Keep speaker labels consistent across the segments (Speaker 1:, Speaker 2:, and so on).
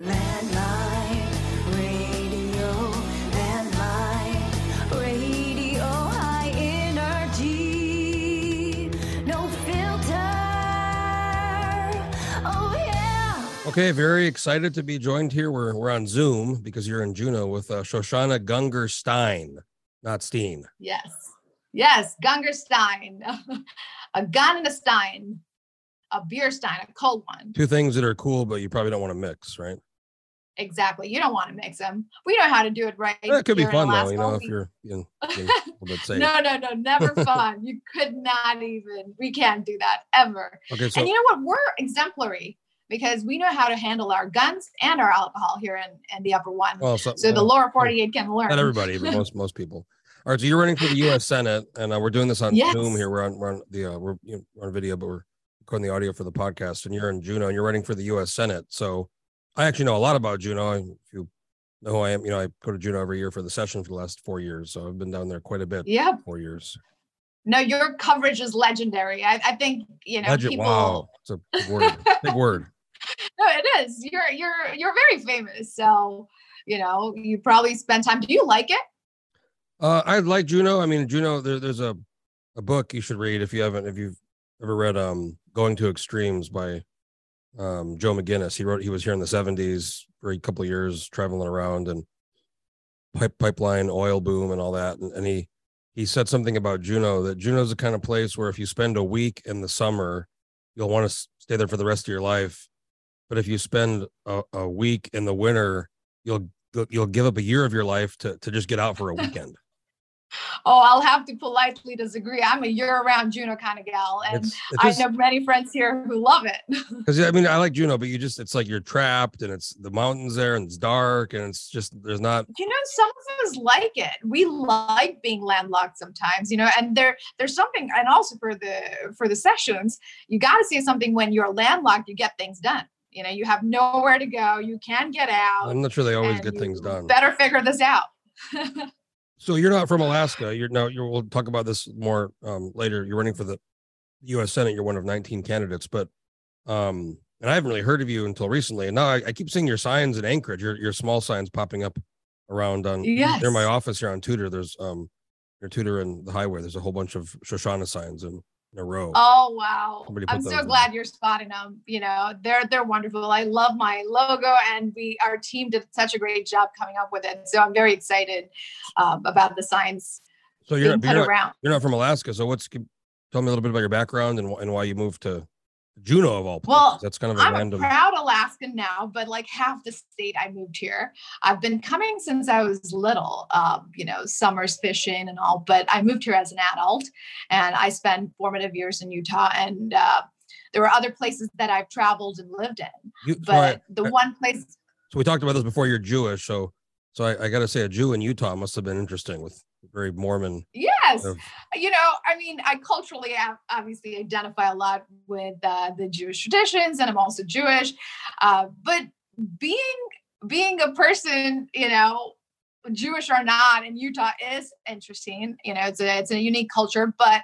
Speaker 1: Landmine radio, landline radio, high energy, no filter. Oh yeah.
Speaker 2: Okay, very excited to be joined here. We're we're on Zoom because you're in Juneau with uh, Shoshana Gungurstein, not Steen.
Speaker 3: Yes. Yes. Gungurstein. a gun and a stein. A beer stein, a cold one.
Speaker 2: Two things that are cool, but you probably don't want to mix, right?
Speaker 3: Exactly. You don't want to mix them. We know how to do it right.
Speaker 2: That could be fun though, you know, if you're you know, being a bit safe.
Speaker 3: no, no, no, never fun. You could not even. We can't do that ever.
Speaker 2: Okay, so
Speaker 3: and you know what? We're exemplary because we know how to handle our guns and our alcohol here in, in the upper one.
Speaker 2: well, so,
Speaker 3: so the lower 48 can learn.
Speaker 2: not everybody, but most most people. All right, so you're running for the U.S. Senate, and uh, we're doing this on
Speaker 3: Yes.
Speaker 2: Zoom here. We're on we're on the uh, we're, you know, we're on video, but we're recording the audio for the podcast. And you're in Juneau, and you're running for the U.S. Senate. So I actually know a lot about Juneau. If you know who I am, you know I go to Juneau every year for the session for the last four years. So I've been down there quite a bit.
Speaker 3: Yeah.
Speaker 2: Four years.
Speaker 3: No, your coverage is legendary. I, I think, you know,
Speaker 2: Legend.
Speaker 3: people.
Speaker 2: Wow, it's a big word. big word.
Speaker 3: No, it is. You're you're you're very famous. So, you know, you probably spend time. Do you like it?
Speaker 2: Uh, I like Juneau. I mean, Juneau. There, there's a a book you should read if you haven't. If you've ever read um "Going to Extremes" by um Joe McGinniss. He wrote. He was here in the '70s for a couple of years, traveling around and pipe pipeline oil boom and all that. And, and he he said something about Juneau that Juneau's the kind of place where if you spend a week in the summer, you'll want to stay there for the rest of your life. But if you spend a, a week in the winter, you'll you'll give up a year of your life to to just get out for a weekend.
Speaker 3: Oh, I'll have to politely disagree. I'm a year-round Juneau kind of gal, and
Speaker 2: It's, it
Speaker 3: I know many friends here who love it.
Speaker 2: because I mean I like Juneau, but you just it's like you're trapped and it's the mountains there and it's dark and it's just there's not
Speaker 3: you know, some of us like it. We like being landlocked sometimes, you know, and there there's something, and also for the for the sessions, you got to see something when you're landlocked, you get things done. You know, you have nowhere to go, you can get out.
Speaker 2: I'm not sure they always get things done.
Speaker 3: Better figure this out.
Speaker 2: So you're not from Alaska. You're no. You're, we'll talk about this more um, later. You're running for the U.S. Senate. You're one of 19 candidates, but um, and I haven't really heard of you until recently. And now I, I keep seeing your signs in Anchorage. Your your small signs popping up around on near my office here on Tudor. There's um your Tudor and the highway. There's a whole bunch of Shoshana signs in, in a row.
Speaker 3: Oh wow! I'm so
Speaker 2: in.
Speaker 3: glad you're spotting them. You know, they're they're wonderful. I love my logo, and we our team did such a great job coming up with it. So I'm very excited um, about the signs
Speaker 2: so you're,
Speaker 3: being
Speaker 2: you're not,
Speaker 3: around.
Speaker 2: you're not from Alaska. So what's tell me a little bit about your background and and why you moved to Juneau of all places.
Speaker 3: Well,
Speaker 2: That's kind of a
Speaker 3: I'm
Speaker 2: random.
Speaker 3: a proud Alaskan now, but like half the state I moved here. I've been coming since I was little, um, you know, summers fishing and all, but I moved here as an adult and I spent formative years in Utah. And uh, there were other places that I've traveled and lived in,
Speaker 2: You, so, I-
Speaker 3: but the
Speaker 2: I-
Speaker 3: one place,
Speaker 2: so we talked about this before. You're Jewish, so so I, I got to say a Jew in Utah must have been interesting with very Mormon.
Speaker 3: Yes, you know, I mean, I culturally obviously identify a lot with uh, the Jewish traditions, and I'm also Jewish. Uh, but being being a person, you know, Jewish or not, in Utah is interesting. You know, it's a it's a unique culture. But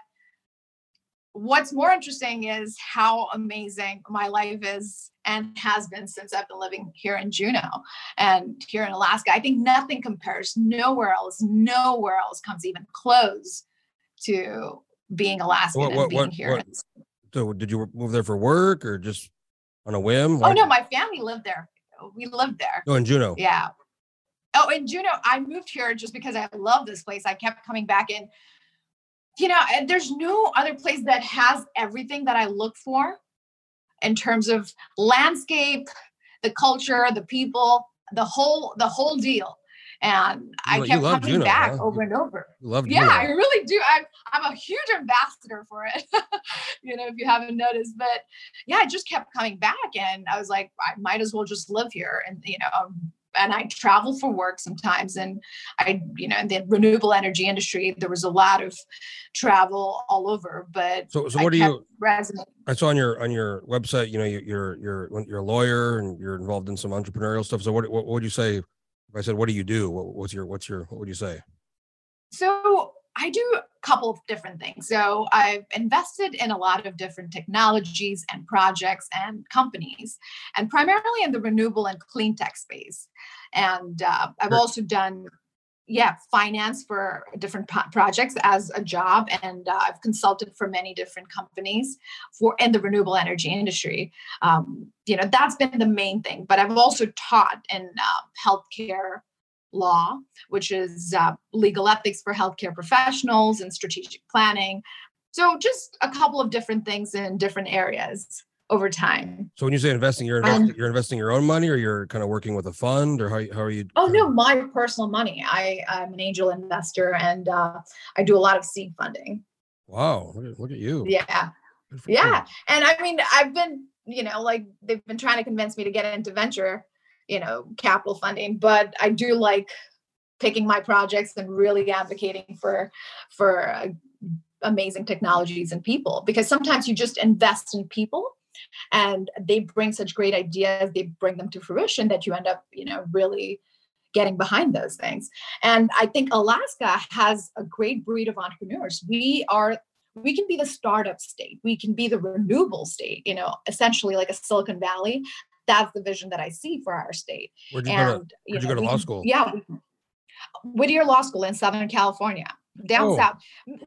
Speaker 3: what's more interesting is how amazing my life is and has been since I've been living here in Juneau and here in Alaska. I think nothing compares. Nowhere else, nowhere else comes even close to being Alaskan
Speaker 2: What-
Speaker 3: and being
Speaker 2: what-
Speaker 3: here.
Speaker 2: what- so did you move there for work or just on a whim?
Speaker 3: Oh no, my family lived there. We lived there.
Speaker 2: Oh, in Juneau.
Speaker 3: Yeah. Oh, in Juneau, I moved here just because I love this place. I kept coming back in. You know, there's no other place that has everything that I look for in terms of landscape, the culture, the people, the whole the whole deal. And I
Speaker 2: you
Speaker 3: kept coming back
Speaker 2: huh?
Speaker 3: over and over.
Speaker 2: Loved
Speaker 3: Yeah. I really do. I'm I'm a huge ambassador for it. you know, if you haven't noticed, but yeah, I just kept coming back, and I was like, I might as well just live here, and you know, and I travel for work sometimes, and I, you know, in the renewable energy industry, there was a lot of travel all over, but
Speaker 2: So so what do you?
Speaker 3: resonating.
Speaker 2: I saw on your on your website. You know, you- you're you're you're a lawyer and you're involved in some entrepreneurial stuff. So what what, what would you say? If I said, what do you do? What, what's your what's your what would you say?
Speaker 3: So I do a couple of different things. So I've invested in a lot of different technologies and projects and companies, and primarily in the renewable and clean tech space. And uh, I've also done, yeah, finance for different po- projects as a job, and uh, I've consulted for many different companies for in the renewable energy industry. Um, you know, that's been the main thing. But I've also taught in uh, healthcare law, which is uh, legal ethics for healthcare professionals and strategic planning. So, just a couple of different things in different areas over time.
Speaker 2: So when you say investing, you're
Speaker 3: Um,
Speaker 2: investing, you're investing your own money, or you're kind of working with a fund, or how how are you?
Speaker 3: Oh no, my personal money. I I'm an angel investor, and uh, I do a lot of seed funding.
Speaker 2: Wow, look at, look at you.
Speaker 3: Yeah,
Speaker 2: you.
Speaker 3: yeah, and I mean, I've been, you know, like they've been trying to convince me to get into venture, you know, capital funding, but I do like picking my projects and really advocating for for uh, amazing technologies and people because sometimes you just invest in people and they bring such great ideas they bring them to fruition that you end up you know really getting behind those things. And i think alaska has a great breed of entrepreneurs. We are we can be the startup state. We can be the renewable state you know essentially like a silicon valley that's the vision that i see for our state
Speaker 2: Where'd you go to?
Speaker 3: and
Speaker 2: where'd you go to
Speaker 3: we
Speaker 2: law school?
Speaker 3: Yeah, Whittier Law School in Southern California, down
Speaker 2: Oh,
Speaker 3: south.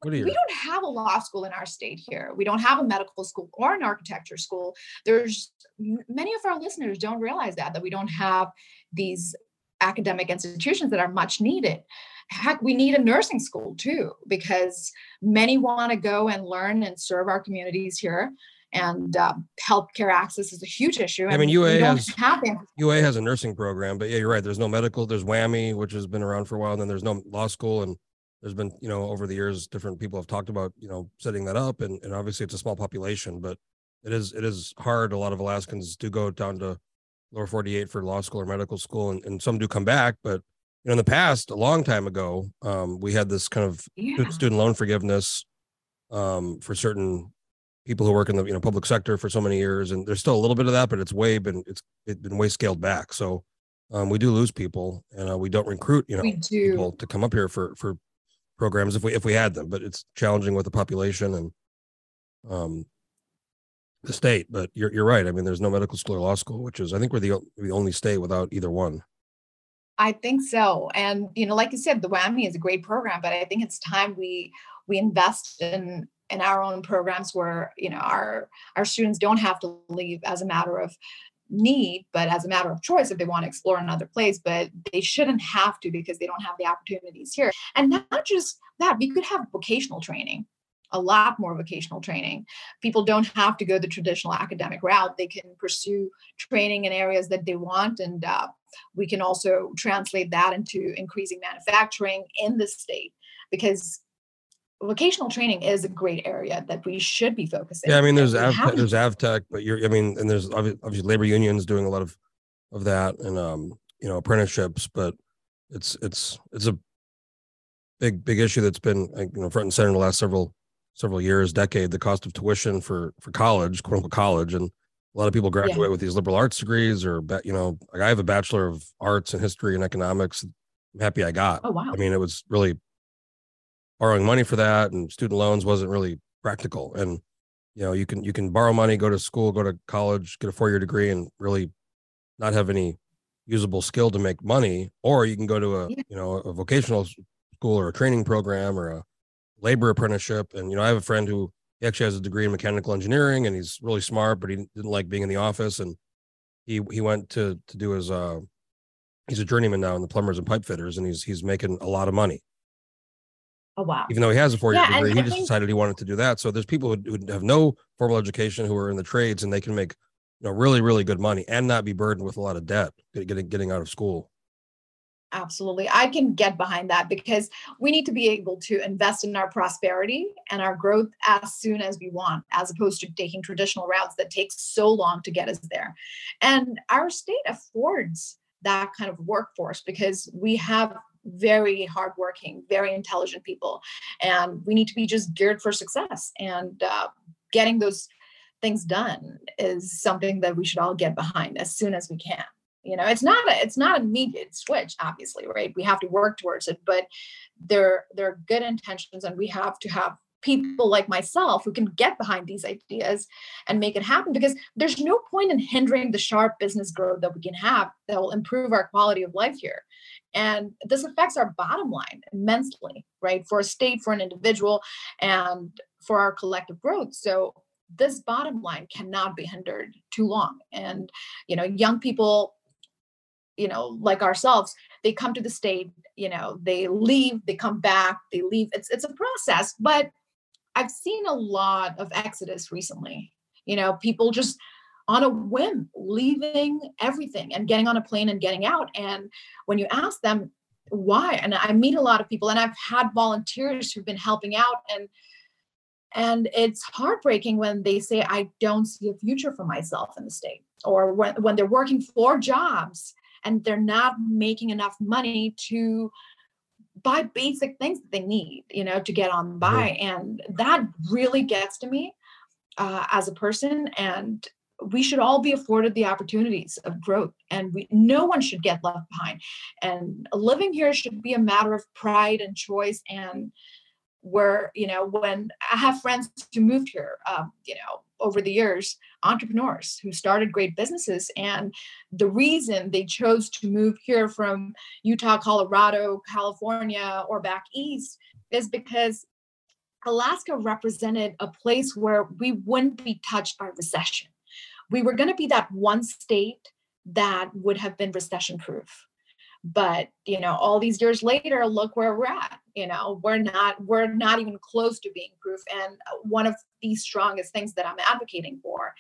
Speaker 2: Whittier.
Speaker 3: We don't have a law school in our state here. We don't have a medical school or an architecture school. There's many of our listeners don't realize that that we don't have these academic institutions that are much needed. Heck, we need a nursing school too, because many want to go and learn and serve our communities here. And um, healthcare access is a huge issue.
Speaker 2: I mean, UA has-
Speaker 3: have
Speaker 2: UA has a nursing program, but yeah, you're right. There's no medical. There's WAMI, which has been around for a while. And then there's no law school, and there's been you know over the years different people have talked about you know setting that up, and and obviously it's a small population, but it is it is hard. A lot of Alaskans do go down to lower 48 for law school or medical school, and, and some do come back, but you know in the past, a long time ago, um, we had this kind of
Speaker 3: yeah.
Speaker 2: student- student loan forgiveness um, for certain people who work in the you know public sector for so many years, and there's still a little bit of that, but it's way been it's it's been way scaled back. So um, we do lose people, and uh, we don't recruit you know people to come up here for for programs if we if we had them, but it's challenging with the population and um the state. But you're you're right. I mean, there's no medical school or law school, which is I think we're the the only state without either one.
Speaker 3: I think so. And you know, like you said, the WAMI is a great program, but I think it's time we we invest in in our own programs where you know our our students don't have to leave as a matter of need, but as a matter of choice if they want to explore another place. But they shouldn't have to because they don't have the opportunities here. And not just that, we could have vocational training. A lot more vocational training. People don't have to go the traditional academic route. They can pursue training in areas that they want, and uh, we can also translate that into increasing manufacturing in the state because vocational training is a great area that we should be focusing.
Speaker 2: Yeah, I mean, there's Av, there's AVTEC, but you're, I mean, and there's obviously labor unions doing a lot of of that, and um, you know, apprenticeships. But it's it's it's a big big issue that's been like, you know front and center in the last several several years, decade. The cost of tuition for for college, quote unquote college, and a lot of people graduate with these liberal arts degrees, or you know, like I have a bachelor of arts and history and economics. I'm happy I got.
Speaker 3: oh wow.
Speaker 2: I mean, it was really borrowing money for that, and student loans wasn't really practical. And you know, you can you can borrow money, go to school, go to college, get a four year degree, and really not have any usable skill to make money. Or you can go to a
Speaker 3: Yeah.
Speaker 2: you know a vocational school or a training program or a labor apprenticeship. And you know, I have a friend who he actually has a degree in mechanical engineering, and he's really smart, but he didn't like being in the office, and he he went to to do his uh he's a journeyman now in the plumbers and pipe fitters, and he's he's making a lot of money
Speaker 3: oh wow.
Speaker 2: even though he has a four-year
Speaker 3: Yeah,
Speaker 2: degree, he
Speaker 3: I
Speaker 2: just
Speaker 3: think-
Speaker 2: decided he wanted to do that. So there's people who, who have no formal education who are in the trades and they can make you know really really good money and not be burdened with a lot of debt getting getting out of school.
Speaker 3: Absolutely. I can get behind that because we need to be able to invest in our prosperity and our growth as soon as we want, as opposed to taking traditional routes that take so long to get us there. And our state affords that kind of workforce because we have very hardworking, very intelligent people, and we need to be just geared for success. And uh, getting those things done is something that we should all get behind as soon as we can. You know it's not a it's not an immediate switch obviously right? We have to work towards it but there there are good intentions and we have to have people like myself who can get behind these ideas and make it happen because there's no point in hindering the sharp business growth that we can have that will improve our quality of life here. And this affects our bottom line immensely right for a state for an individual and for our collective growth. So this bottom line cannot be hindered too long. And you know young people you know like ourselves they come to the state you know they leave they come back they leave. It's it's a process but i've seen a lot of exodus recently you know people just on a whim leaving everything and getting on a plane and getting out and when you ask them why and i meet a lot of people and i've had volunteers who've been helping out and and it's heartbreaking when they say i don't see a future for myself in the state or when, when they're working for jobs and they're not making enough money to buy basic things that they need you know to get on by and that really gets to me uh, as a person and we should all be afforded the opportunities of growth and we, no one should get left behind and living here should be a matter of pride and choice and where you know when i have friends who moved here um, you know over the years entrepreneurs who started great businesses and the reason they chose to move here from utah colorado california or back east is because alaska represented a place where we wouldn't be touched by recession. We were going to be that one state that would have been recession proof but you know all these years later look where we're at you know we're not we're not even close to being proof and one of the strongest things that i'm advocating for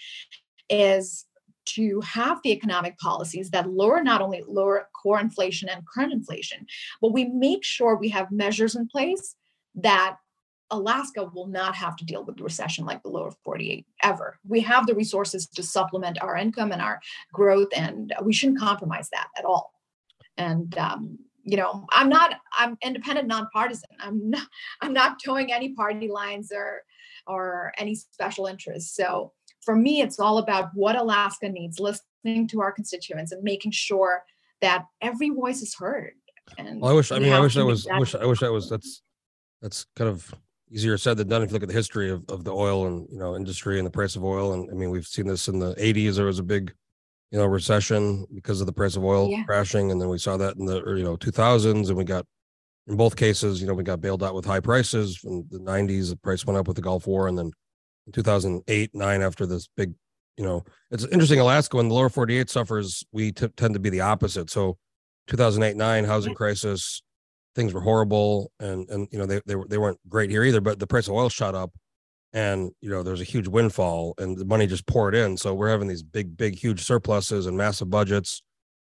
Speaker 3: is to have the economic policies that lower not only lower core inflation and current inflation but we make sure we have measures in place that Alaska will not have to deal with recession like the lower 48 ever. We have the resources to supplement our income and our growth, and we shouldn't compromise that at all and um, you know i'm not i'm independent nonpartisan. I'm not i'm not towing any party lines or or any special interests. So for me it's all about what alaska needs listening to our constituents and making sure that every voice is heard. And
Speaker 2: well, i wish i mean i wish
Speaker 3: that
Speaker 2: that was wish i wish that was that's that's kind of easier said than done if you look at the history of, of the oil and you know industry and the price of oil. And i mean we've seen this in the 80s there was a big you know recession because of the price of oil
Speaker 3: Yeah.
Speaker 2: crashing and then we saw that in the you know 2000s and we got in both cases you know we got bailed out with high prices in the 90s the price went up with the gulf war and then in 2008 9 after this big you know it's interesting alaska when the lower 48 suffers we t- tend to be the opposite so 2008 9 housing crisis things were horrible and and you know they, they, were, they weren't great here either but the price of oil shot up and you know there's a huge windfall and the money just poured in so we're having these big big huge surpluses and massive budgets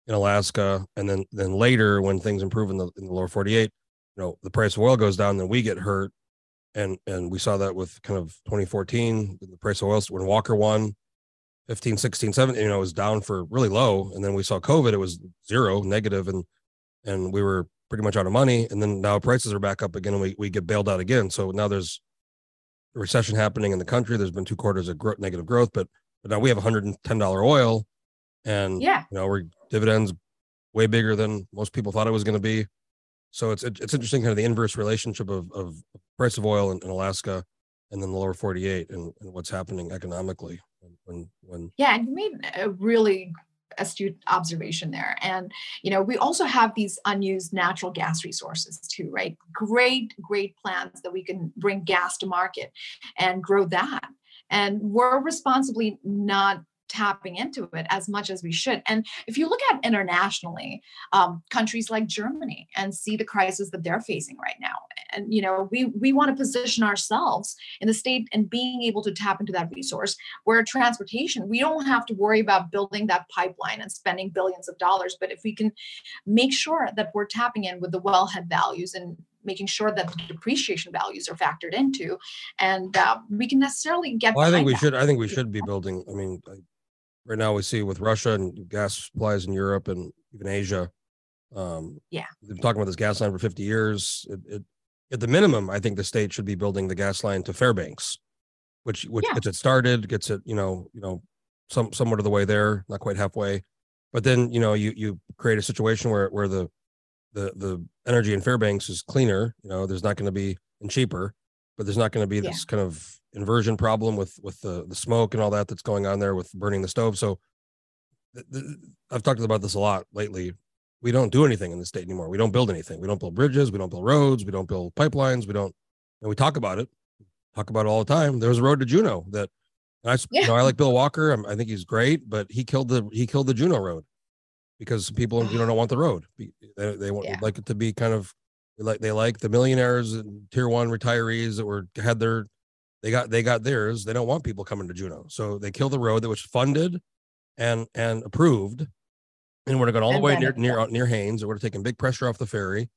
Speaker 2: in alaska and then then later when things improve in the, in the lower 48 you know the price of oil goes down then we get hurt and and we saw that with kind of 2014 the price of oil when walker won 15 16 17 you know it was down for really low and then we saw covid it was zero negative and and we were pretty much out of money and then now prices are back up again and we, we get bailed out again so now there's a recession happening in the country there's been two quarters of gro- negative growth but but now we have 110 dollar oil and
Speaker 3: yeah.
Speaker 2: you know we're dividends way bigger than most people thought it was going to be. So it's it- it's interesting kind of the inverse relationship of of price of oil in, in alaska and then the lower 48 and, and what's happening economically when when
Speaker 3: Yeah, and you made a really astute observation there. And you know, we also have these unused natural gas resources too, right? Great, great plans that we can bring gas to market and grow that. And we're responsibly not tapping into it as much as we should. And if you look at internationally, um, countries like Germany and see the crisis that they're facing right now, and you know, we we want to position ourselves in the state and being able to tap into that resource where transportation we don't have to worry about building that pipeline and spending billions of dollars but if we can make sure that we're tapping in with the wellhead values and making sure that the depreciation values are factored into and uh, we can necessarily get
Speaker 2: Well, I think we
Speaker 3: that.
Speaker 2: should. I think we should be building. I mean, right now we see with Russia and gas supplies in Europe and even Asia. Um,
Speaker 3: Yeah.
Speaker 2: we've been talking about this gas line for 50 years. It, it, at the minimum, I think the state should be building the gas line to Fairbanks, which which
Speaker 3: Yeah.
Speaker 2: gets it started, gets it, you know, you know, some somewhat of the way there, not quite halfway. but then you know you you create a situation where where the the the energy in Fairbanks is cleaner. You know, there's not going to be and cheaper, but there's not going to be
Speaker 3: Yeah.
Speaker 2: this kind of inversion problem with with the the smoke and all that that's going on there with burning the stove. So th- th- I've talked about this a lot lately. We don't do anything in the state anymore. We don't build anything. We don't build bridges. We don't build roads. We don't build pipelines. We don't. And we talk about it. Talk about it all the time. There was a road to Juneau that I, s- you know, I like Bill Walker. I'm, I think he's great, but he killed the he killed the Juneau road because people Juneau don't want the road. They, they want
Speaker 3: Yeah.
Speaker 2: like it to be kind of they like they like the millionaires and tier one retirees that were had their they got they got theirs. They don't want people coming to Juneau, so they kill the road that was funded and and approved, and would have gone all the way
Speaker 3: then
Speaker 2: near
Speaker 3: it
Speaker 2: near
Speaker 3: uh,
Speaker 2: near Haines. It would have taken big pressure off the ferry,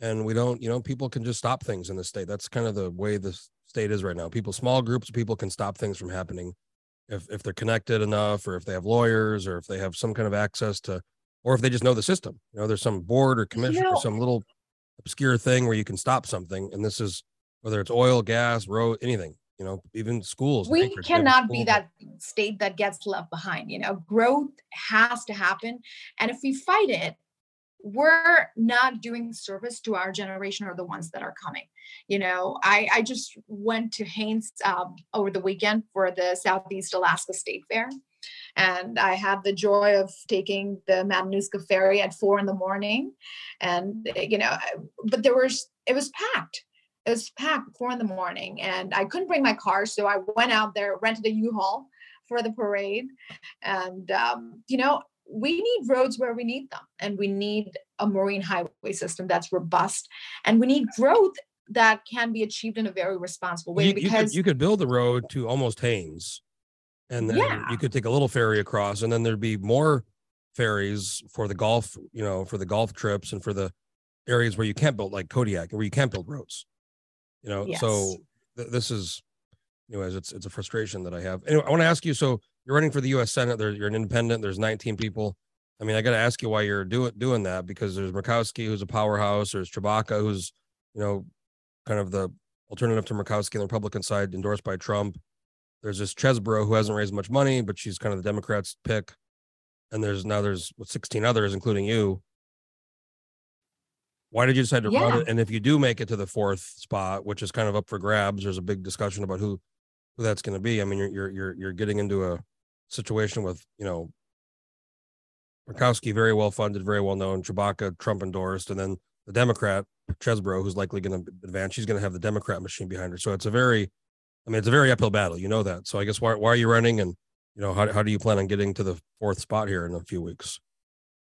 Speaker 2: and we don't you know people can just stop things in the state. That's kind of the way the state is right now. People, small groups of people can stop things from happening if if they're connected enough, or if they have lawyers, or if they have some kind of access to, or if they just know the system. You know, there's some board or commission or
Speaker 3: know-
Speaker 2: some little obscure thing where you can stop something, and this is whether it's oil, gas, road, anything. You know, even schools.
Speaker 3: we
Speaker 2: Anchorage, they have
Speaker 3: cannot be that state that gets left behind you know growth has to happen and if we fight it we're not doing service to our generation or the ones that are coming you know i i just went to haines um, over the weekend for the southeast alaska state fair and i had the joy of taking the matanuska ferry at four in the morning. And you know but there was it was packed. It was packed four in the morning. And i couldn't bring my car so i went out there rented a u-haul for the parade. And um, you know we need roads where we need them. And we need a marine highway system that's robust. And we need growth that can be achieved in a very responsible way
Speaker 2: you, you could,
Speaker 3: because
Speaker 2: you could build the road to almost Haines, and then
Speaker 3: Yeah.
Speaker 2: you could take a little ferry across, and then there'd be more ferries for the golf, you know, for the golf trips and for the areas where you can't build like Kodiak, where you can't build roads. You know, so th- this is, anyways, it's it's a frustration that I have. Anyway, I want to ask you. So you're running for the U.S. Senate. There, you're an independent. There's 19 people. I mean, I got to ask you why you're doing doing that because there's Murkowski, who's a powerhouse. There's Tshibaka, who's you know, kind of the alternative to Murkowski on the Republican side, endorsed by Trump. There's this Chesbro who hasn't raised much money, but she's kind of the Democrats' pick. And there's now there's what, 16 others, including you. Why did you decide to run it? And if you do make it to the fourth spot, which is kind of up for grabs, there's a big discussion about who who that's going to be. I mean, you're you're you're you're getting into a situation with you know Murkowski, very well funded, very well known, Tshibaka, Trump endorsed, and then the Democrat Chesbro, who's likely going to advance. She's going to have the Democrat machine behind her. So it's a very, I mean, it's a very uphill battle. You know that. So I guess why why are you running? And you know how how do you plan on getting to the fourth spot here in a few weeks?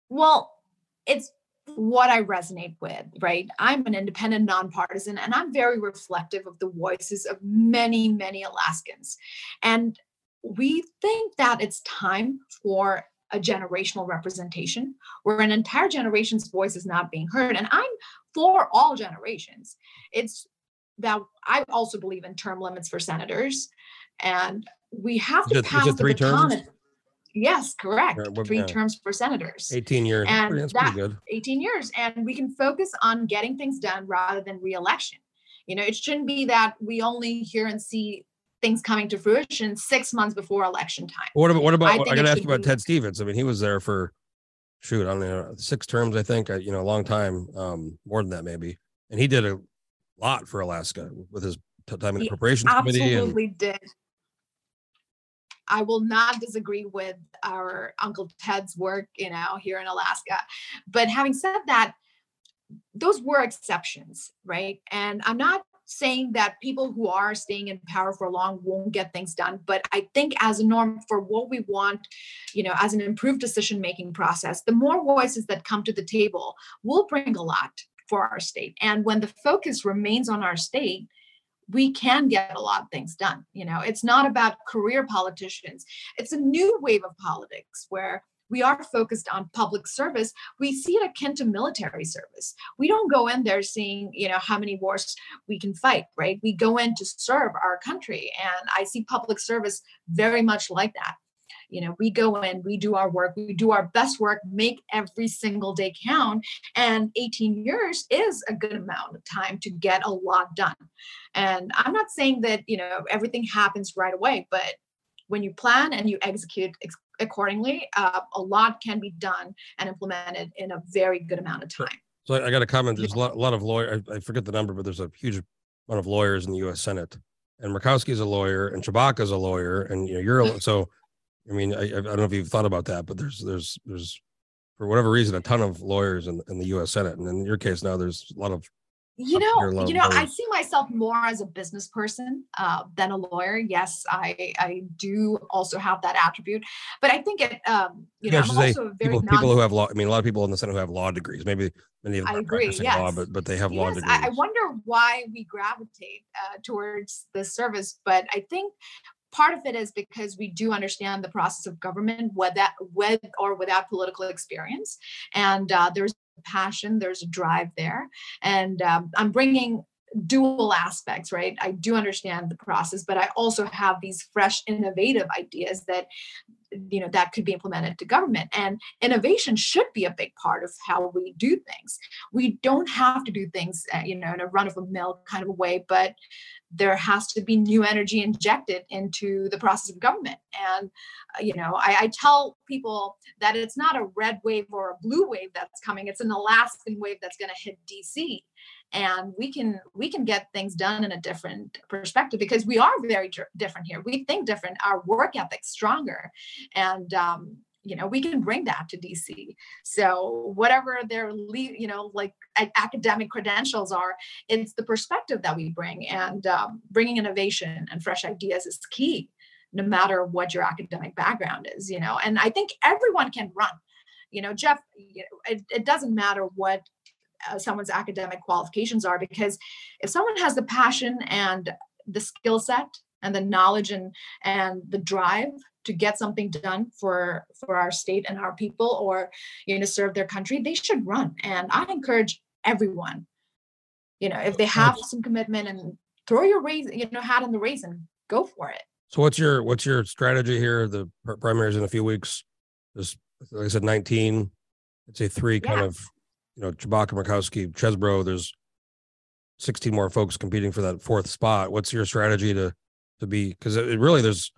Speaker 3: Well, it's what I resonate with, right? I'm an independent, nonpartisan, and I'm very reflective of the voices of many, many Alaskans. And we think that it's time for a generational representation where an entire generation's voice is not being heard. And I'm for all generations. It's that I also believe in term limits for senators. And we have
Speaker 2: Is
Speaker 3: to
Speaker 2: it-
Speaker 3: pass the
Speaker 2: three
Speaker 3: baton.
Speaker 2: terms?
Speaker 3: Yes, correct. Three
Speaker 2: yeah.
Speaker 3: terms for senators.
Speaker 2: 18 years.
Speaker 3: And
Speaker 2: that's pretty good.
Speaker 3: 18 years and we can focus on getting things done rather than reelection you know it shouldn't be that we only hear and see things coming to fruition six months before election time
Speaker 2: What about what about?
Speaker 3: I
Speaker 2: I, got to ask you about
Speaker 3: be-
Speaker 2: Ted Stevens. I mean, he was there for shoot, I don't know, six terms, I think. You know, a long time, um, more than that maybe. And he did a lot for Alaska with his time in the
Speaker 3: He
Speaker 2: committee. And
Speaker 3: absolutely did. I will not disagree with our uncle ted's work you know here in alaska. But having said that those were exceptions right? And i'm not saying that people who are staying in power for long won't get things done but i think as a norm for what we want you know as an improved decision making process the more voices that come to the table will bring a lot for our state and when the focus remains on our state we can get a lot of things done. You know, it's not about career politicians. It's a new wave of politics where we are focused on public service. We see it akin to military service. We don't go in there seeing, you know, how many wars we can fight, right? We go in to serve our country. And I see public service very much like that. You know, we go in, we do our work, we do our best work, make every single day count. And 18 years is a good amount of time to get a lot done. And I'm not saying that, you know, everything happens right away, but when you plan and you execute ex- accordingly, uh, a lot can be done and implemented in a very good amount of time.
Speaker 2: So I, I got a comment. There's a lot, a lot of lawyer. I, I forget the number, but there's a huge amount of lawyers in the U.S. Senate, and Murkowski is a lawyer, and Tshibaka is a lawyer, and you know you're a, so. I mean, I, I don't know if you've thought about that, but there's there's there's for whatever reason a ton of lawyers in, in the U.S. Senate, and in your case now there's a lot of
Speaker 3: you know you know i see myself more as a business person uh, than a lawyer yes i i do also have that attribute but i think it um you know
Speaker 2: Yeah, I
Speaker 3: i'm also a very
Speaker 2: people
Speaker 3: non-
Speaker 2: people who have law. I mean, a lot of people in the Senate who have law degrees. Maybe many of them
Speaker 3: I
Speaker 2: are
Speaker 3: agree,
Speaker 2: practicing law, but but they have law degrees.
Speaker 3: I, I wonder why we gravitate uh, towards this service, but I think part of it is because we do understand the process of government, whether with or without political experience, and uh, there's a passion, there's a drive there, and um, I'm bringing dual aspects right? I do understand the process but i also have these fresh innovative ideas that you know that could be implemented to government. And innovation should be a big part of how we do things. We don't have to do things uh, you know in a run of the mill kind of a way but there has to be new energy injected into the process of government. And uh, you know I, I tell people that it's not a red wave or a blue wave that's coming. It's an alaskan wave that's going to hit dc and we can we can get things done in a different perspective because we are very different here. We think different our work ethic stronger and um, you know we can bring that to dc so whatever their le- you know like academic credentials are it's the perspective that we bring and um, bringing innovation and fresh ideas is key no matter what your academic background is you know and i think everyone can run. You know jeff it, it doesn't matter what Uh, someone's academic qualifications are because if someone has the passion and the skill set and the knowledge and and the drive to get something done for for our state and our people or you know serve their country they should run and i encourage everyone you know if they have some commitment and throw your raise you know hat in the race and go for it
Speaker 2: So what's your what's your strategy here? The primaries in a few weeks. There's like I said, 19. I'd say three kind of you know Tshibaka, Murkowski, Chesbro. There's 16 more folks competing for that fourth spot. What's your strategy to to be because it, really there's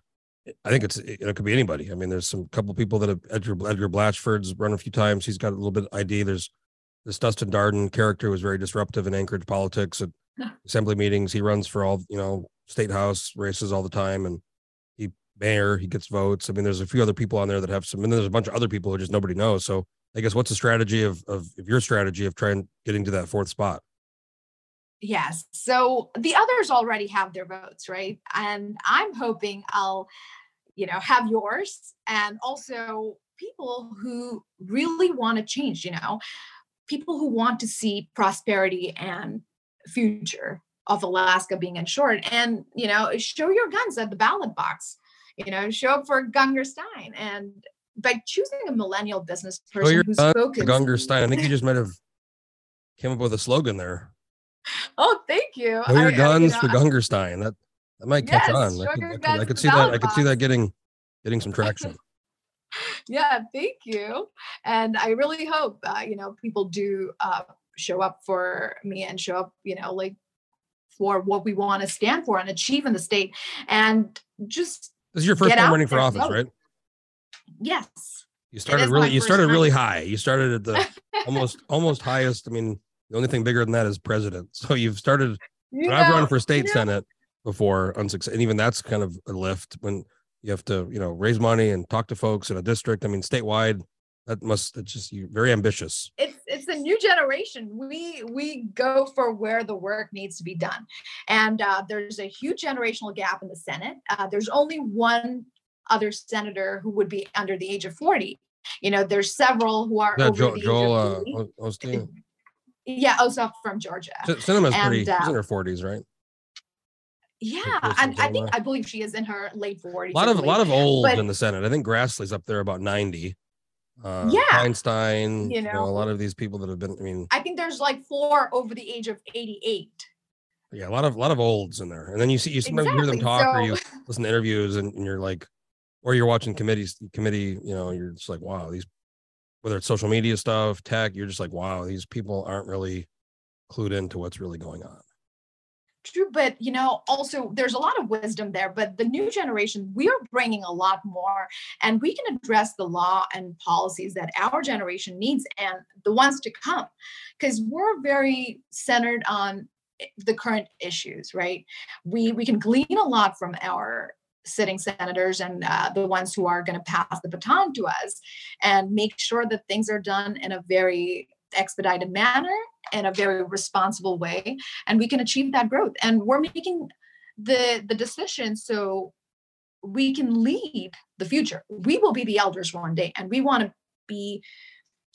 Speaker 2: I think it's it, it could be anybody. I mean, there's some couple people that have Edgar Edgar Blatchford's run a few times. He's got a little bit of ID. There's this Dustin Darden character who was very disruptive in Anchorage politics at assembly meetings. He runs for all you know state house races all the time, and he mayor he gets votes. I mean, there's a few other people on there that have some, and then there's a bunch of other people who just nobody knows. So I guess what's the strategy of of, of your strategy of trying getting to that fourth spot?
Speaker 3: Yes. So the others already have their votes, right? And I'm hoping I'll, you know, have yours and also people who really want to change, you know, people who want to see prosperity and future of Alaska being ensured and, you know, show your guns at the ballot box, you know, show up for Gungurstein and by choosing a millennial business person
Speaker 2: your
Speaker 3: who's
Speaker 2: guns
Speaker 3: focused.
Speaker 2: Gungurstein. I think you just might have came up with a slogan there.
Speaker 3: Oh, thank you.
Speaker 2: Show your
Speaker 3: I- I- you
Speaker 2: guns
Speaker 3: know,
Speaker 2: for Gunger Stein. That that might catch
Speaker 3: Yes,
Speaker 2: on. I could, I could, I could see that. I could see that getting getting some traction.
Speaker 3: yeah thank you and i really hope uh, you know people do uh, show up for me and show up you know like for what we want to stand for and achieve in the state and just
Speaker 2: This is your first time running for office, right?
Speaker 3: Yes
Speaker 2: You started really. You started really
Speaker 3: time.
Speaker 2: high. You started at the almost almost highest. I mean, the only thing bigger than that is president. So you've started. I've run for state senate before, unsuccessful, and even that's kind of a lift when you have to, you know, raise money and talk to folks in a district. I mean, statewide, that must it's just you very ambitious.
Speaker 3: it's it's a new generation we we go for where the work needs to be done and uh, there's a huge generational gap in the senate uh, there's only one other senator who would be under the age of 40 you know there's several who are
Speaker 2: Yeah,
Speaker 3: over
Speaker 2: Joel,
Speaker 3: the age of
Speaker 2: uh,
Speaker 3: 40.
Speaker 2: O- Osteen.
Speaker 3: yeah also from georgia
Speaker 2: Sinema's pretty.
Speaker 3: And,
Speaker 2: She's
Speaker 3: uh,
Speaker 2: in her forties, right?
Speaker 3: yeah and i think i believe she is in her late 40s
Speaker 2: A lot of a lot of olds
Speaker 3: But-
Speaker 2: in the Senate. I think Grassley's up there about ninety. Uh,
Speaker 3: Yeah.
Speaker 2: Einstein.
Speaker 3: You
Speaker 2: You know, a lot of these people that have been. I mean,
Speaker 3: i think there's like four over the age of 88
Speaker 2: yeah, a lot of a lot of olds in there. And then you see you sometimes hear them
Speaker 3: Exactly,
Speaker 2: talk, or you listen to interviews, and, and you're like, or you're watching committees, committee. You know, you're just like, wow, these whether it's social media stuff, tech, you're just like, wow, these people aren't really clued into what's really going on.
Speaker 3: True, but you know, also there's a lot of wisdom there. But the new generation, we are bringing a lot more, and we can address the law and policies that our generation needs and the ones to come, because we're very centered on eh, the current issues. Right? We we can glean a lot from our sitting senators and uh, the ones who are going to pass the baton to us, and make sure that things are done in a very expedited manner in a very responsible way and we can achieve that growth. And we're making the the decision so we can lead the future. We will be the elders one day and we want to be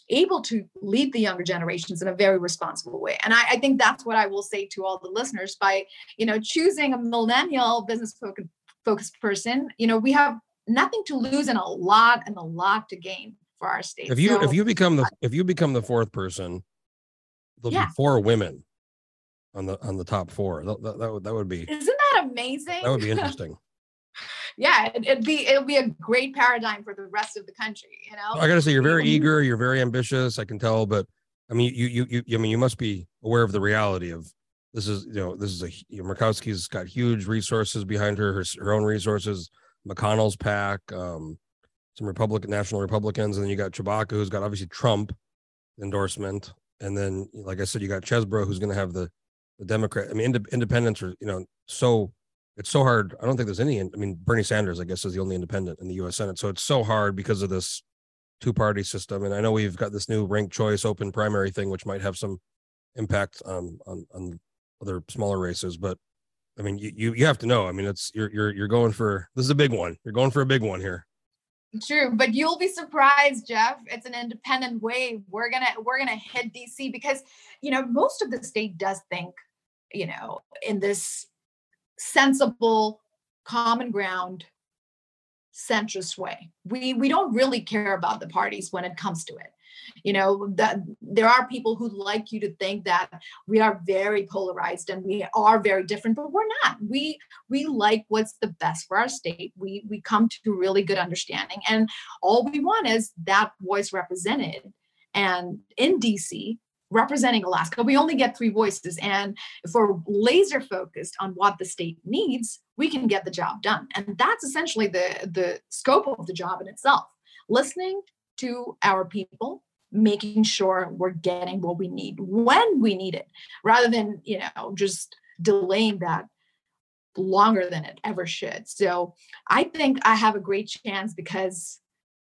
Speaker 3: able to lead the younger generations in a very responsible way. And I, I, think that's what i will say to all the listeners by you know choosing a millennial business focused person you know we have nothing to lose and a lot and a lot to gain for our state
Speaker 2: if you so, if you become the if you become the fourth person there'll yeah. be four women on the on the top four. That, that, that, would that would be
Speaker 3: isn't that amazing?
Speaker 2: That would be interesting.
Speaker 3: yeah, it, would be it'll be a great paradigm for the rest of the country. You know,
Speaker 2: I gotta say you're very eager, you're very ambitious. I can tell, but I mean, you you you I mean, you must be aware of the reality of this is you know this is a Murkowski's got huge resources behind her, her her own resources, McConnell's PAC, um, some Republican national Republicans, and then you got Tshibaka, who's got obviously Trump endorsement and then like I said, you got Chesbro who's going to have the the Democrat. I mean, ind- independents are you know so it's so hard. I don't think there's any. I mean, Bernie Sanders, I guess, is the only independent in the U.S. Senate. So it's so hard because of this two party system. And I know we've got this new ranked choice open primary thing, which might have some impact um, on on other smaller races. But I mean, you you, you have to know. I mean, it's you're you're you're going for this is a big one. You're going for a big one here.
Speaker 3: True, but you'll be surprised, Jeff. It's an independent wave. We're gonna we're gonna hit DC because you know most of the state does think, you know, in this sensible, common ground, centrist way. We we don't really care about the parties when it comes to it you know that there are people who like you to think that we are very polarized and we are very different but we're not we we like what's the best for our state we we come to really good understanding and all we want is that voice represented and in dc representing Alaska, we only get three voices. And if we're laser focused on what the state needs, we can get the job done. And that's essentially the, the scope of the job in itself listening to our people, making sure we're getting what we need when we need it rather than you know just delaying that longer than it ever should. So i think i have a great chance because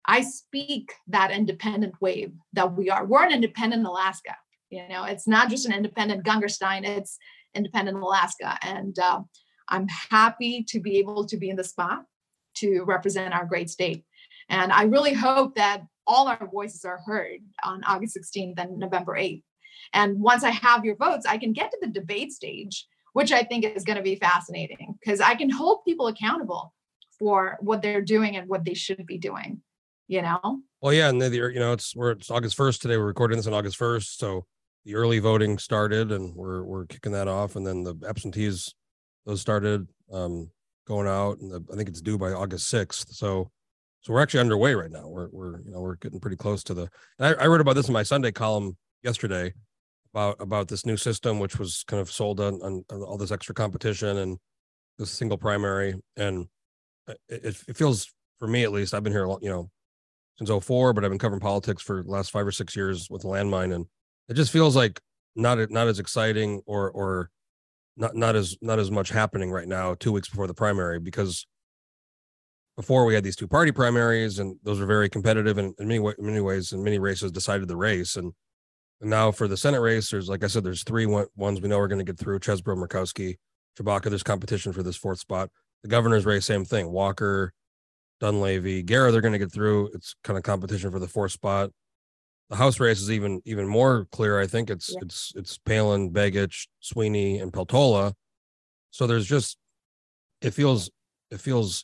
Speaker 3: i speak that independent wave that we are. We're an independent alaska you know? It's not just an independent Gungurstein it's independent alaska. And uh, i'm happy to be able to be in the spot to represent our great state. And i really hope that all our voices are heard on August 16th and November 8th. And once I have your votes, I can get to the debate stage, which I think is going to be fascinating because I can hold people accountable for what they're doing and what they should be doing, you know?
Speaker 2: Well, yeah. And the, you know, it's, we're, it's August 1st today. We're recording this on August 1st. So the early voting started and we're, we're kicking that off. And then the absentees, those started um, going out and the, I think it's due by August 6th. So so we're actually underway right now. We're we're you know we're getting pretty close to the. I, I wrote about this in my Sunday column yesterday about about this new system, which was kind of sold on, on, all this extra competition and this single primary, and it, it feels for me at least. I've been here, a lot, you know, since 04, but I've been covering politics for the last five or six years with landmine, and it just feels like not not as exciting or or not not as not as much happening right now two weeks before the primary because before we had these two party primaries and those were very competitive and in many, many ways in many races decided the race and, and now for the senate race there's like i said there's three ones we know are going to get through chesbro murkowski Tshibaka. there's competition for this fourth spot the governor's race same thing walker dunleavy Gara, they're going to get through it's kind of competition for the fourth spot the house race is even even more clear i think it's yeah. it's it's palin begich sweeney and peltola so there's just it feels it feels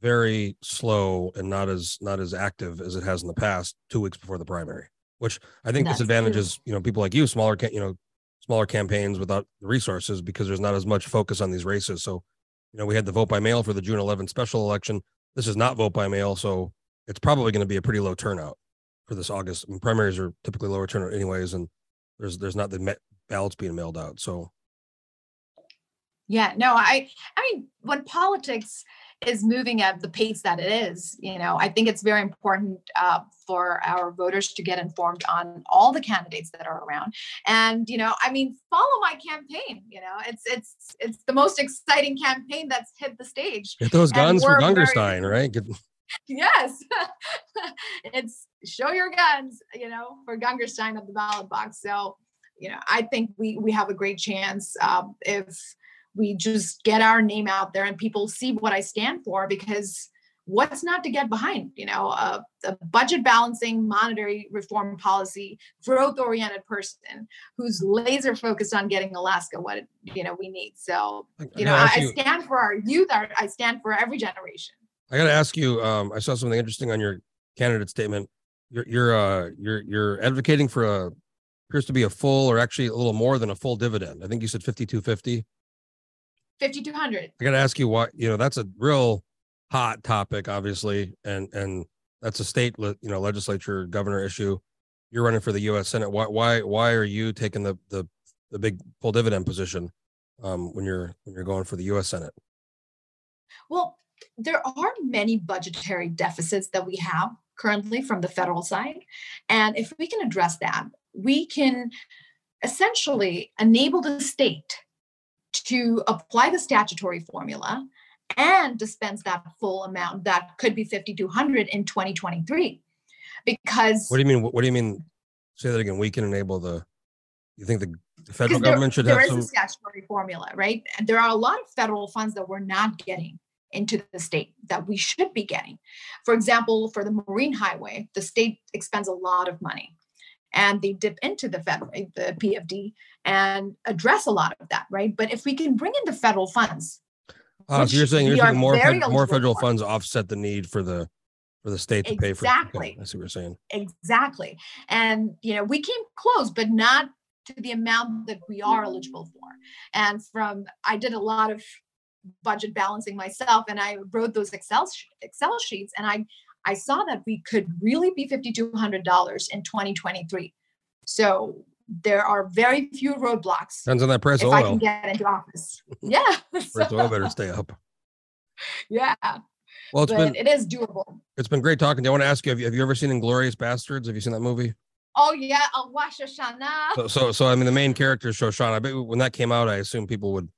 Speaker 2: very slow and not as not as active as it has in the past two weeks before the primary which i think disadvantages you know people like you smaller you know smaller campaigns without resources because there's not as much focus on these races. So you know we had the vote by mail for the june 11th special election. This is not vote by mail so it's probably going to be a pretty low turnout for this august. I mean, primaries are typically lower turnout anyways and there's there's not the ballots being mailed out so.
Speaker 3: Yeah, no, I I mean when politics is moving at the pace that it is, you know, I think it's very important uh, for our voters to get informed on all the candidates that are around. And you know, I mean, follow my campaign. You know, it's it's it's the most exciting campaign that's hit the stage.
Speaker 2: Get those guns for
Speaker 3: we're very-
Speaker 2: right? Get,
Speaker 3: yes it's show your guns you know for Gungurstein at the ballot box so you know i think we we have a great chance um, if we just get our name out there and people see what i stand for because what's not to get behind you know a, a budget balancing monetary reform policy growth oriented person who's laser focused on getting alaska what you know we need so you
Speaker 2: gotta
Speaker 3: know I, I stand for our youth i stand for every generation
Speaker 2: I got to ask you. Um, I saw something interesting on your candidate statement. You're you're uh you're you're advocating for a appears to be a full or actually a little more than a full dividend. I think you said fifty two fifty.
Speaker 3: 5200
Speaker 2: I got to ask you why. You know that's a real hot topic, obviously, and and that's a state you know legislature governor issue. You're running for the U.S. Senate. Why why why are you taking the the the big full dividend position um, when you're when you're going for the U.S. Senate?
Speaker 3: Well, there are many budgetary deficits that we have currently from the federal side. And if we can address that, we can essentially enable the state to apply the statutory formula and dispense that full amount that could be 5200 in 2023 because
Speaker 2: What do you mean? What, do you mean? Say that again. We can enable the. You think the, the federal
Speaker 3: there-
Speaker 2: government should
Speaker 3: there
Speaker 2: have
Speaker 3: is
Speaker 2: some?
Speaker 3: a statutory formula, right? And there are a lot of federal funds that we're not getting into the state that we should be getting. For example, for the Marine Highway, the state expends a lot of money, and they dip into the federal, eh, the PFD, and address a lot of that, right? But if we can bring in the federal funds,
Speaker 2: Oh, so you're saying you're saying more fed- more federal
Speaker 3: for.
Speaker 2: funds offset the need for the for the state to pay for.
Speaker 3: Exactly.
Speaker 2: I see what you're saying.
Speaker 3: exactly, and you know, we came close, but not to the amount that we are eligible for. And from I did a lot of budget balancing myself and I wrote those Excel sh- Excel sheets and I I saw that we could really be $5200 in 2023. So there are very few roadblocks
Speaker 2: Depends on that price
Speaker 3: if
Speaker 2: of
Speaker 3: I can get into office. Yeah.
Speaker 2: Of oil better stay up.
Speaker 3: yeah,
Speaker 2: Well, it's
Speaker 3: but
Speaker 2: been
Speaker 3: it is doable.
Speaker 2: it's been great talking to you. I want to ask you: Have you have you ever seen Inglourious Basterds? Have you seen that movie?
Speaker 3: Oh yeah, I'll wash Shoshana.
Speaker 2: So so so I mean, the main character is Shoshana. I bet when that came out, I assume people would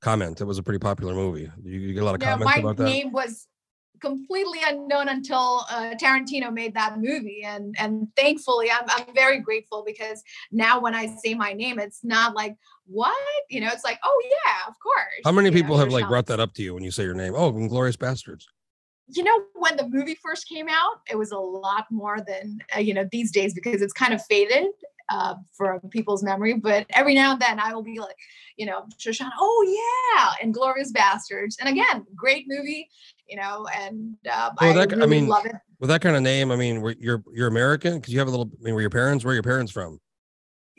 Speaker 2: comment. It was a pretty popular movie. You, you get a lot of
Speaker 3: No,
Speaker 2: comments about that.
Speaker 3: My name was completely unknown until uh, Tarantino made that movie, and and thankfully, I'm I'm very grateful because now when I say my name, it's not like what you know, it's like oh yeah, of course.
Speaker 2: How many
Speaker 3: you know,
Speaker 2: people have like brought that up to you when you say your name? Oh, Inglourious Basterds.
Speaker 3: you know when the movie first came out it was a lot more than uh, you know these days because it's kind of faded uh, from people's memory but every now and then i will be like you know shoshana oh yeah and glorious bastards and again great movie you know and uh,
Speaker 2: Oh,
Speaker 3: i
Speaker 2: that- I
Speaker 3: really
Speaker 2: mean,
Speaker 3: love it
Speaker 2: With that kind of name, I mean, you're you're American because you have a little. I mean, were your parents? Where are your parents from?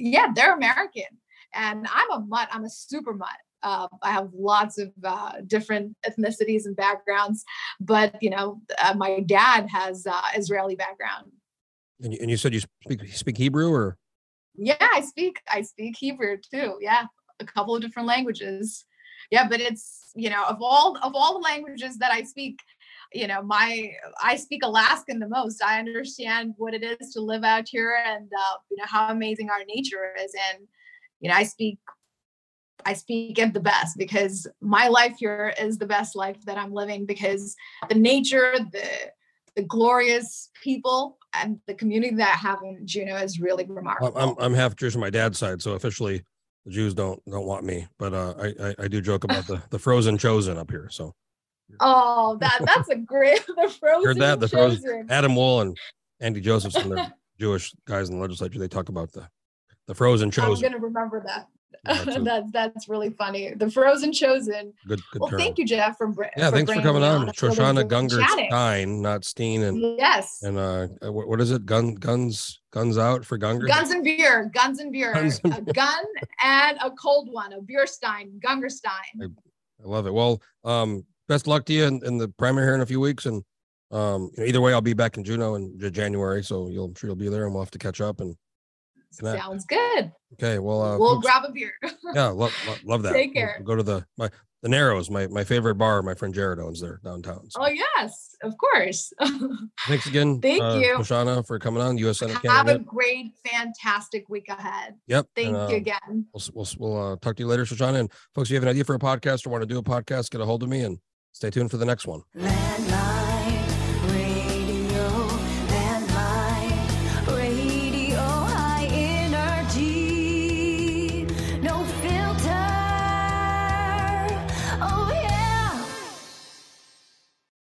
Speaker 3: yeah they're american and i'm a mutt i'm a super mutt uh, i have lots of uh, different ethnicities and backgrounds but you know uh, my dad has uh, israeli background
Speaker 2: And you, and you said you speak you speak Hebrew or
Speaker 3: Yeah, I speak I speak Hebrew too. Yeah, a couple of different languages. Yeah, but it's you know of all of all the languages that I speak, you know my I speak Alaskan the most. I understand what it is to live out here and uh, you know how amazing our nature is, and you know I speak I speak it the best because my life here is the best life that I'm living because the nature, the the glorious people and the community that I have in Juneau is really remarkable.
Speaker 2: I'm, I'm half Jewish on my dad's side, so officially the Jews don't don't want me. But uh, I, I I do joke about the the frozen chosen up here. So
Speaker 3: Oh, that that's a great the frozen
Speaker 2: that? The frozen-
Speaker 3: chosen.
Speaker 2: Adam Wool and Andy Josephson, they're Jewish guys in the legislature. They talk about the the frozen chosen.
Speaker 3: I'm gonna remember that.
Speaker 2: That's
Speaker 3: that's that's really funny. The frozen chosen.
Speaker 2: good good
Speaker 3: Well,
Speaker 2: term.
Speaker 3: thank you, Jeff, for
Speaker 2: Yeah, thanks for coming on,
Speaker 3: really
Speaker 2: Shoshana Gunger. Stein, not Steen, and
Speaker 3: Yes.
Speaker 2: and uh, uh, what, what is it? Gun guns guns out for Gunger.
Speaker 3: Guns and beer, guns and beer,
Speaker 2: Guns and
Speaker 3: a gun and a cold one, a beer stein, Gungurstein.
Speaker 2: I love it. Well, um, best luck to you in, in the primary here in a few weeks, and um, you know, either way, I'll be back in Juneau in January, so you'll I'm sure you'll be there, and we'll have to catch up. And Good.
Speaker 3: Sounds good.
Speaker 2: Okay. Well, uh,
Speaker 3: we'll
Speaker 2: folks-
Speaker 3: grab a beer.
Speaker 2: yeah, love, love, love that.
Speaker 3: Take
Speaker 2: We'll
Speaker 3: care.
Speaker 2: Go to the my the Narrows, my my favorite bar. My friend Jared owns there downtown. So
Speaker 3: oh yes, of course.
Speaker 2: thanks again,
Speaker 3: Thank
Speaker 2: uh,
Speaker 3: you.
Speaker 2: Shoshana, for coming on. U.S. Senate
Speaker 3: Have a great, fantastic week ahead.
Speaker 2: Yep.
Speaker 3: Thank
Speaker 2: and,
Speaker 3: you
Speaker 2: uh,
Speaker 3: again.
Speaker 2: We'll we'll we'll uh, talk to you later, Shoshana. And folks, if you have an idea for a podcast or want to do a podcast, get a hold of me and stay tuned for the next one.
Speaker 1: Landmine.